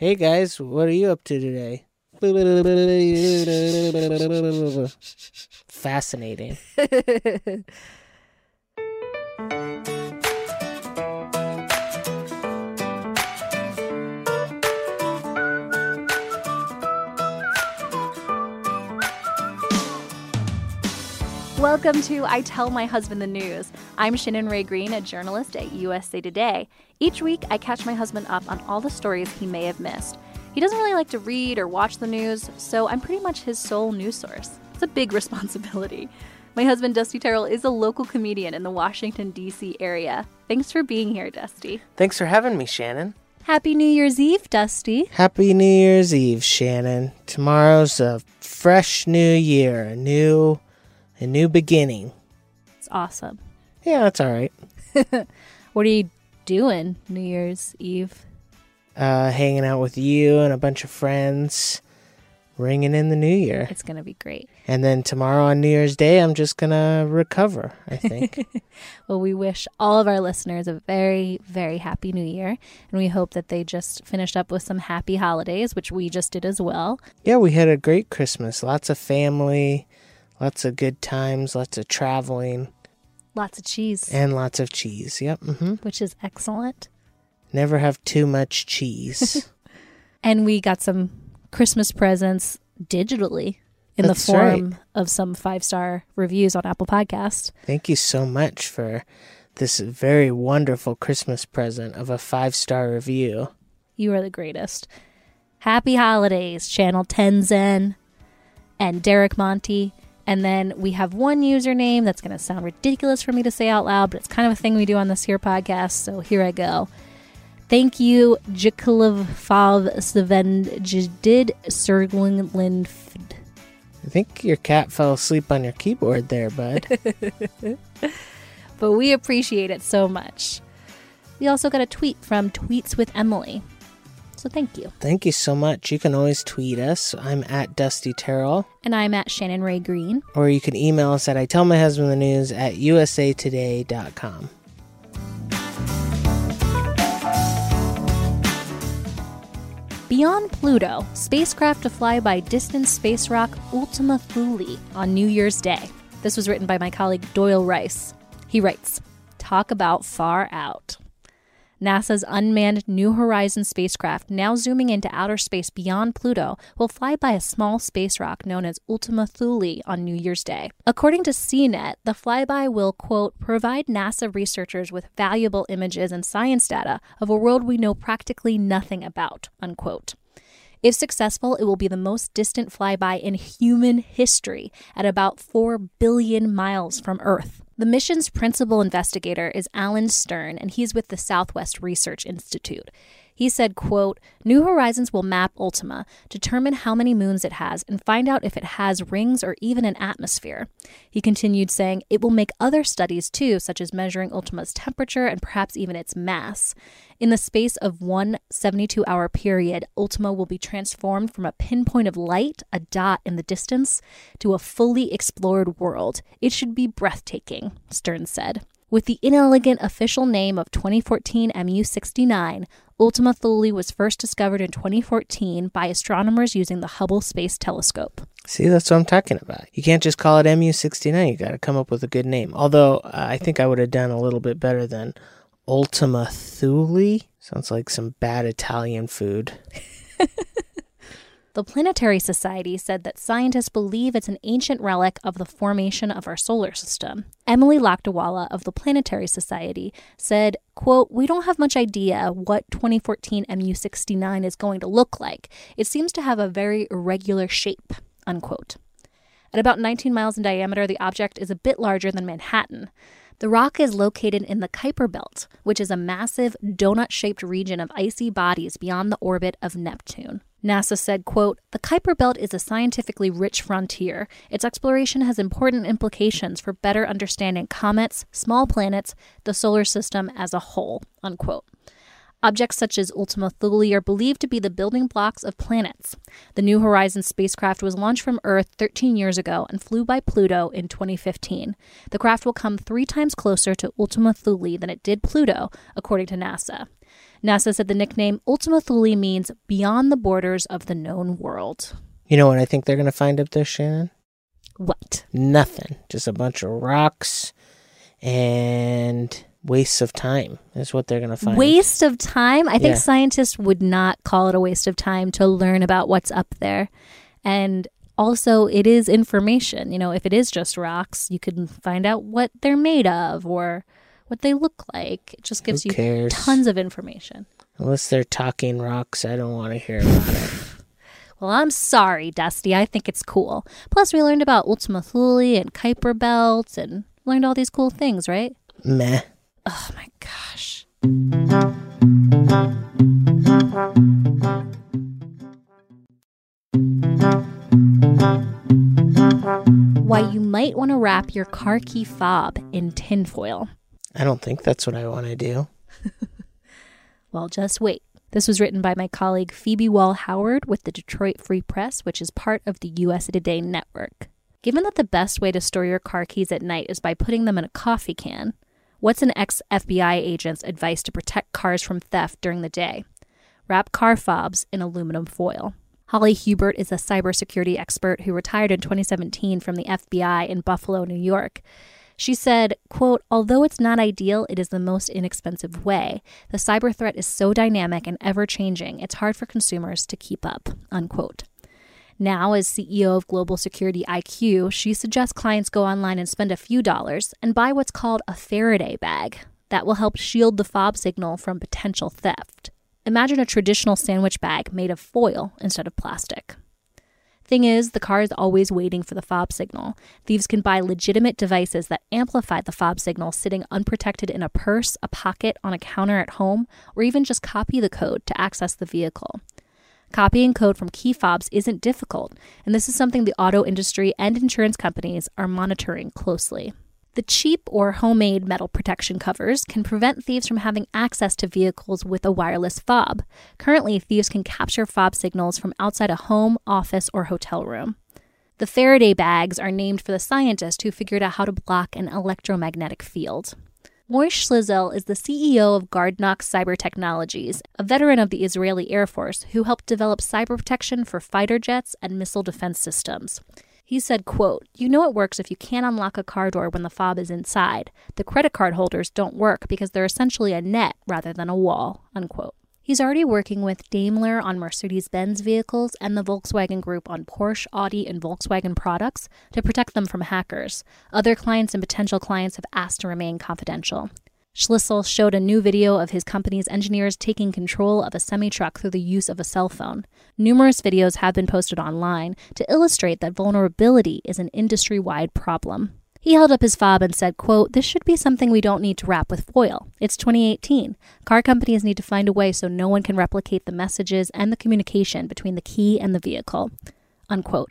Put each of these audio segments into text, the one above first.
Hey guys, what are you up to today? Fascinating. Welcome to I Tell My Husband the News. I'm Shannon Rae Green, a journalist at USA Today. Each week, I catch my husband up on all the stories he may have missed. He doesn't really like to read or watch the news, so I'm pretty much his sole news source. It's a big responsibility. My husband, Dusty Terrell, is a local comedian in the Washington, D.C. area. Thanks for being here, Dusty. Thanks for having me, Shannon. Happy New Year's Eve, Dusty. Happy New Year's Eve, Shannon. Tomorrow's a fresh new year, a new a new beginning. It's awesome. Yeah, that's all right. What are you doing New Year's Eve? Uh, hanging out with you and a bunch of friends, ringing in the new year. It's going to be great. And then tomorrow on New Year's Day, I'm just gonna recover. I think. Well, we wish all of our listeners a very, very happy new year. And we hope that they just finished up with some happy holidays, which we just did as well. yeah, we had a great Christmas. Lots of family, lots of good times, lots of traveling, Lots of cheese, and lots of cheese. Yep. hmm which is excellent. Never have too much cheese. And we got some Christmas presents digitally in That's the form of some five star reviews on Apple Podcast. Thank you so much for this very wonderful Christmas present of a five star review. You are the greatest. Happy holidays, Channel Tenzen and Derek Monty. And then we have one username that's going to sound ridiculous for me to say out loud, but it's kind of a thing we do on this here podcast. So here I go. Thank you, Jikilev Fav Sven Jidid I think your cat fell asleep on your keyboard there, bud. but we appreciate it so much. We also got a tweet from Tweets with Emily. So thank you. Thank you so much. You can always tweet us. I'm at Dusty Terrell. And I'm at Shannon Rae Green. Or you can email us at I tell my husband the news at usatoday.com. Beyond Pluto, spacecraft to fly by distant space rock Ultima Thule on New Year's Day. This was written by my colleague Doyle Rice. He writes, Talk about far out. NASA's unmanned New Horizons spacecraft, now zooming into outer space beyond Pluto, will fly by a small space rock known as Ultima Thule on New Year's Day. According to CNET, the flyby will, quote, provide NASA researchers with valuable images and science data of a world we know practically nothing about, unquote. If successful, it will be the most distant flyby in human history at about 4 billion miles from Earth. The mission's principal investigator is Alan Stern, and he's with the Southwest Research Institute. He said, quote, New Horizons will map Ultima, determine how many moons it has, and find out if it has rings or even an atmosphere. He continued saying, It will make other studies too, such as measuring Ultima's temperature and perhaps even its mass. In the space of one 72 hour period, Ultima will be transformed from a pinpoint of light, a dot in the distance, to a fully explored world. It should be breathtaking, Stern said. With the inelegant official name of 2014 MU 69, Ultima Thule was first discovered in 2014 by astronomers using the Hubble Space Telescope. See, that's what I'm talking about. You can't just call it MU69. You got to come up with a good name. Although uh, I think I would have done a little bit better than Ultima Thule. Sounds like some bad Italian food. The Planetary Society said that scientists believe it's an ancient relic of the formation of our solar system. Emily Lakdawalla of the Planetary Society said, quote, We don't have much idea what 2014 MU69 is going to look like. It seems to have a very irregular shape, unquote. At about 19 miles in diameter, the object is a bit larger than Manhattan. The rock is located in the Kuiper Belt, which is a massive donut shaped region of icy bodies beyond the orbit of Neptune. NASA said, quote, The Kuiper Belt is a scientifically rich frontier. Its exploration has important implications for better understanding comets, small planets, the solar system as a whole, unquote. Objects such as Ultima Thule are believed to be the building blocks of planets. The New Horizons spacecraft was launched from Earth 13 years ago and flew by Pluto in 2015. The craft will come three times closer to Ultima Thule than it did Pluto, according to NASA. NASA said the nickname Ultima Thule means beyond the borders of the known world. You know what I think they're going to find up there, Shannon? What? Nothing. Just a bunch of rocks and wastes of time is what they're going to find. Waste of time? I think Yeah. scientists would not call it a waste of time to learn about what's up there. And also, it is information. You know, if it is just rocks, you can find out what they're made of or what they look like. It just gives you tons of information. Unless they're talking rocks, I don't want to hear about it. Well, I'm sorry, Dusty. I think it's cool. Plus, we learned about Ultima Thule and Kuiper Belt and learned all these cool things, right? Meh. Oh my gosh. Why you might want to wrap your car key fob in tinfoil. I don't think that's what I want to do. Well, just wait. This was written by my colleague Phoebe Wall Howard with the Detroit Free Press, which is part of the USA Today network. Given that the best way to store your car keys at night is by putting them in a coffee can, what's an ex FBI agent's advice to protect cars from theft during the day? Wrap car fobs in aluminum foil. Holly Hubert is a cybersecurity expert who retired in 2017 from the FBI in Buffalo, New York. She said, quote, although it's not ideal, it is the most inexpensive way. The cyber threat is so dynamic and ever changing, it's hard for consumers to keep up, unquote. Now, as CEO of Global Security IQ, she suggests clients go online and spend a few dollars and buy what's called a Faraday bag that will help shield the fob signal from potential theft. Imagine a traditional sandwich bag made of foil instead of plastic. Thing is, the car is always waiting for the fob signal. Thieves can buy legitimate devices that amplify the fob signal sitting unprotected in a purse, a pocket, on a counter at home, or even just copy the code to access the vehicle. Copying code from key fobs isn't difficult, and this is something the auto industry and insurance companies are monitoring closely. The cheap or homemade metal protection covers can prevent thieves from having access to vehicles with a wireless fob. Currently, thieves can capture fob signals from outside a home, office, or hotel room. The Faraday bags are named for the scientist who figured out how to block an electromagnetic field. Moish Shlisel is the CEO of GuardKnox Cyber Technologies, a veteran of the Israeli Air Force who helped develop cyber protection for fighter jets and missile defense systems. He said, quote, You know it works if you can't unlock a car door when the fob is inside. The credit card holders don't work because they're essentially a net rather than a wall, unquote. He's already working with Daimler on Mercedes Benz vehicles and the Volkswagen Group on Porsche, Audi, and Volkswagen products to protect them from hackers. Other clients and potential clients have asked to remain confidential. Shlisel showed a new video of his company's engineers taking control of a semi truck through the use of a cell phone. Numerous videos have been posted online to illustrate that vulnerability is an industry wide problem. He held up his fob and said, quote, This should be something we don't need to wrap with foil. It's 2018. Car companies need to find a way so no one can replicate the messages and the communication between the key and the vehicle. Unquote.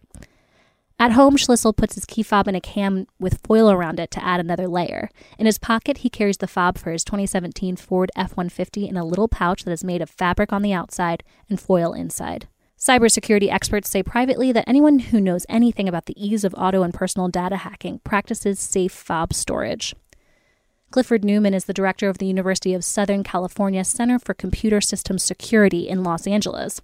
At home, Shlisel puts his key fob in a can with foil around it to add another layer. In his pocket, he carries the fob for his 2017 Ford F 150 in a little pouch that is made of fabric on the outside and foil inside. Cybersecurity experts say privately that anyone who knows anything about the ease of auto and personal data hacking practices safe fob storage. Clifford Neuman is the director of the University of Southern California Center for Computer Systems Security in Los Angeles.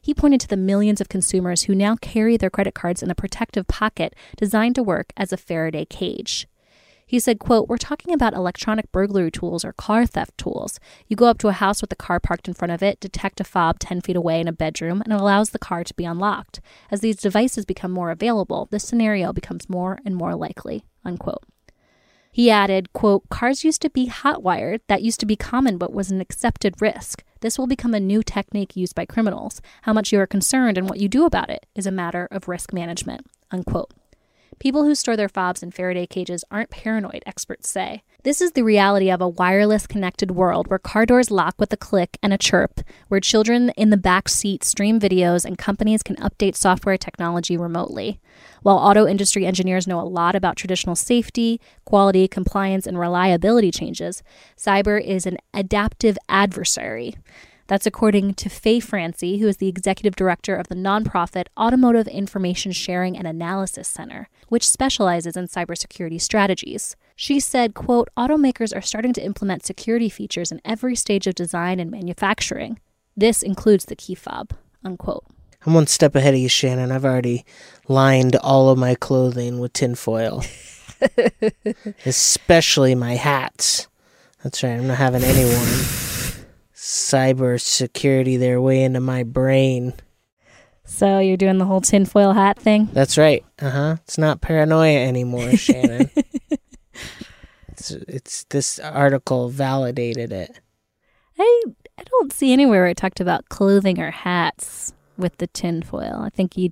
He pointed to the millions of consumers who now carry their credit cards in a protective pocket designed to work as a Faraday cage. He said, quote, We're talking about electronic burglary tools or car theft tools. You go up to a house with the car parked in front of it, detect a fob 10 feet away in a bedroom, and it allows the car to be unlocked. As these devices become more available, this scenario becomes more and more likely, unquote. He added, quote, Cars used to be hot wired. That used to be common, but was an accepted risk. This will become a new technique used by criminals. How much you are concerned and what you do about it is a matter of risk management, unquote. People who store their fobs in Faraday cages aren't paranoid, experts say. This is the reality of a wireless connected world where car doors lock with a click and a chirp, where children in the back seat stream videos and companies can update software technology remotely. While auto industry engineers know a lot about traditional safety, quality, compliance, and reliability changes, cyber is an adaptive adversary. That's according to Faye Francy, who is the executive director of the nonprofit Automotive Information Sharing and Analysis Center, which specializes in cybersecurity strategies. She said, quote, automakers are starting to implement security features in every stage of design and manufacturing. This includes the key fob, unquote. I'm one step ahead of you, Shannon. I've already lined all of my clothing with tinfoil, especially my hats. That's right. I'm not having anyone cyber security their way into my brain. So you're doing the whole tinfoil hat thing? That's right. Uh huh. It's not paranoia anymore, Shannon. it's, it's this article validated it. I I don't see anywhere where it talked about clothing or hats with the tinfoil. I think you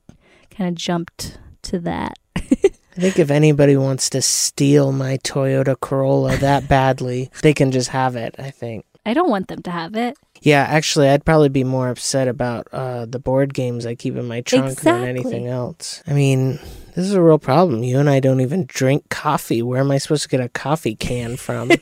kind of jumped to that. I think if anybody wants to steal my Toyota Corolla that badly, they can just have it, I think. I don't want them to have it. Yeah, actually, I'd probably be more upset about uh, the board games I keep in my trunk than anything else. I mean, this is a real problem. You and I don't even drink coffee. Where am I supposed to get a coffee can from?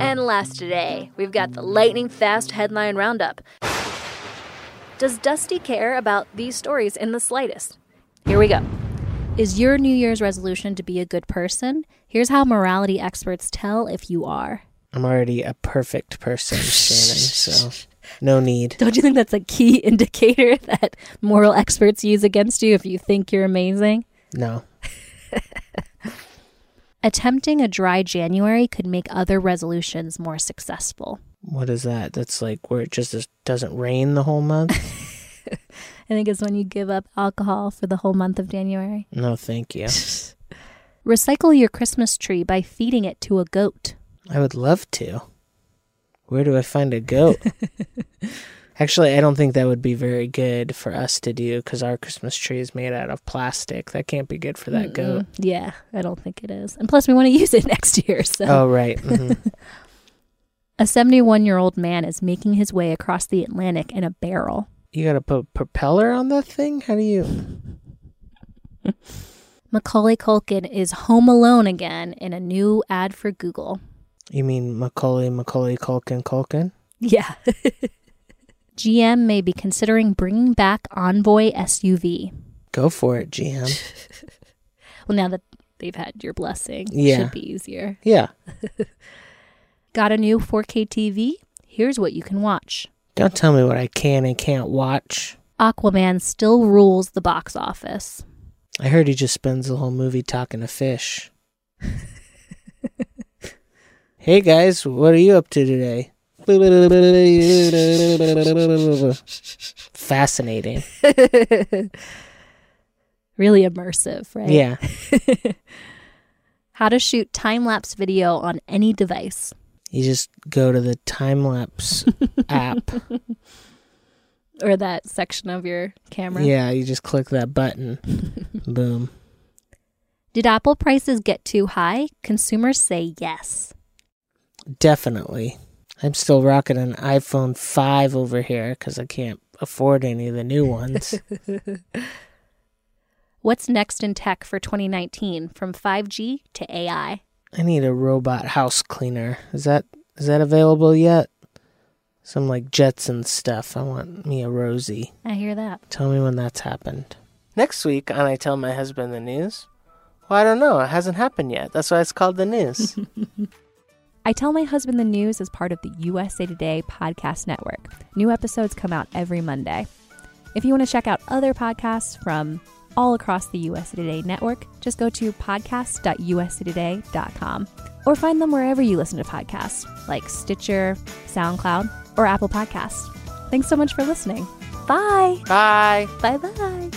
And last today, we've got the lightning fast headline roundup. Does Dusty care about these stories in the slightest? Here we go. Is your New Year's resolution to be a good person? Here's how morality experts tell if you are. I'm already a perfect person, Shannon, so no need. Don't you think that's a key indicator that moral experts use against you if you think you're amazing? No. Attempting a dry January could make other resolutions more successful. What is that? That's like where it just doesn't rain the whole month? I think it's when you give up alcohol for the whole month of January. No, thank you. Recycle your Christmas tree by feeding it to a goat. I would love to. Where do I find a goat? Actually, I don't think that would be very good for us to do because our Christmas tree is made out of plastic. That can't be good for that goat. Mm, Yeah, I don't think it is. And plus, we want to use it next year. So, Oh, right. mhm. a 71 year old man is making his way across the Atlantic in a barrel. You got to put propeller on that thing? How do you? Macaulay Culkin is home alone again in a new ad for Google. You mean Macaulay, Macaulay, Culkin, Culkin? Yeah. GM may be considering bringing back Envoy SUV. Go for it, GM. Well, now that they've had your blessing, Yeah. should be easier. Yeah. Got a new 4K TV? Here's what you can watch. Don't tell me what I can and can't watch. Aquaman still rules the box office. I heard he just spends the whole movie talking to fish. hey guys, what are you up to today? Fascinating. really immersive, right? Yeah. How to shoot time lapse video on any device. You just go to the time lapse app. Or that section of your camera. Yeah, you just click that button. Boom. Did Apple prices get too high? Consumers say yes. Definitely. I'm still rocking an iPhone 5 over here because I can't afford any of the new ones. What's next in tech for 2019 from 5G to AI? I need a robot house cleaner. Is that is that available yet? Some like Jetson stuff. I want me a Rosie. I hear that. Tell me when that's happened. Next week on I Tell My Husband the News. Well, I don't know. It hasn't happened yet. That's why it's called the news. I Tell My Husband the News is part of the USA Today podcast network. New episodes come out every Monday. If you want to check out other podcasts from all across the USA Today network, just go to podcast.usatoday.com or find them wherever you listen to podcasts, like Stitcher, SoundCloud, or Apple Podcasts. Thanks so much for listening. Bye. Bye. Bye bye.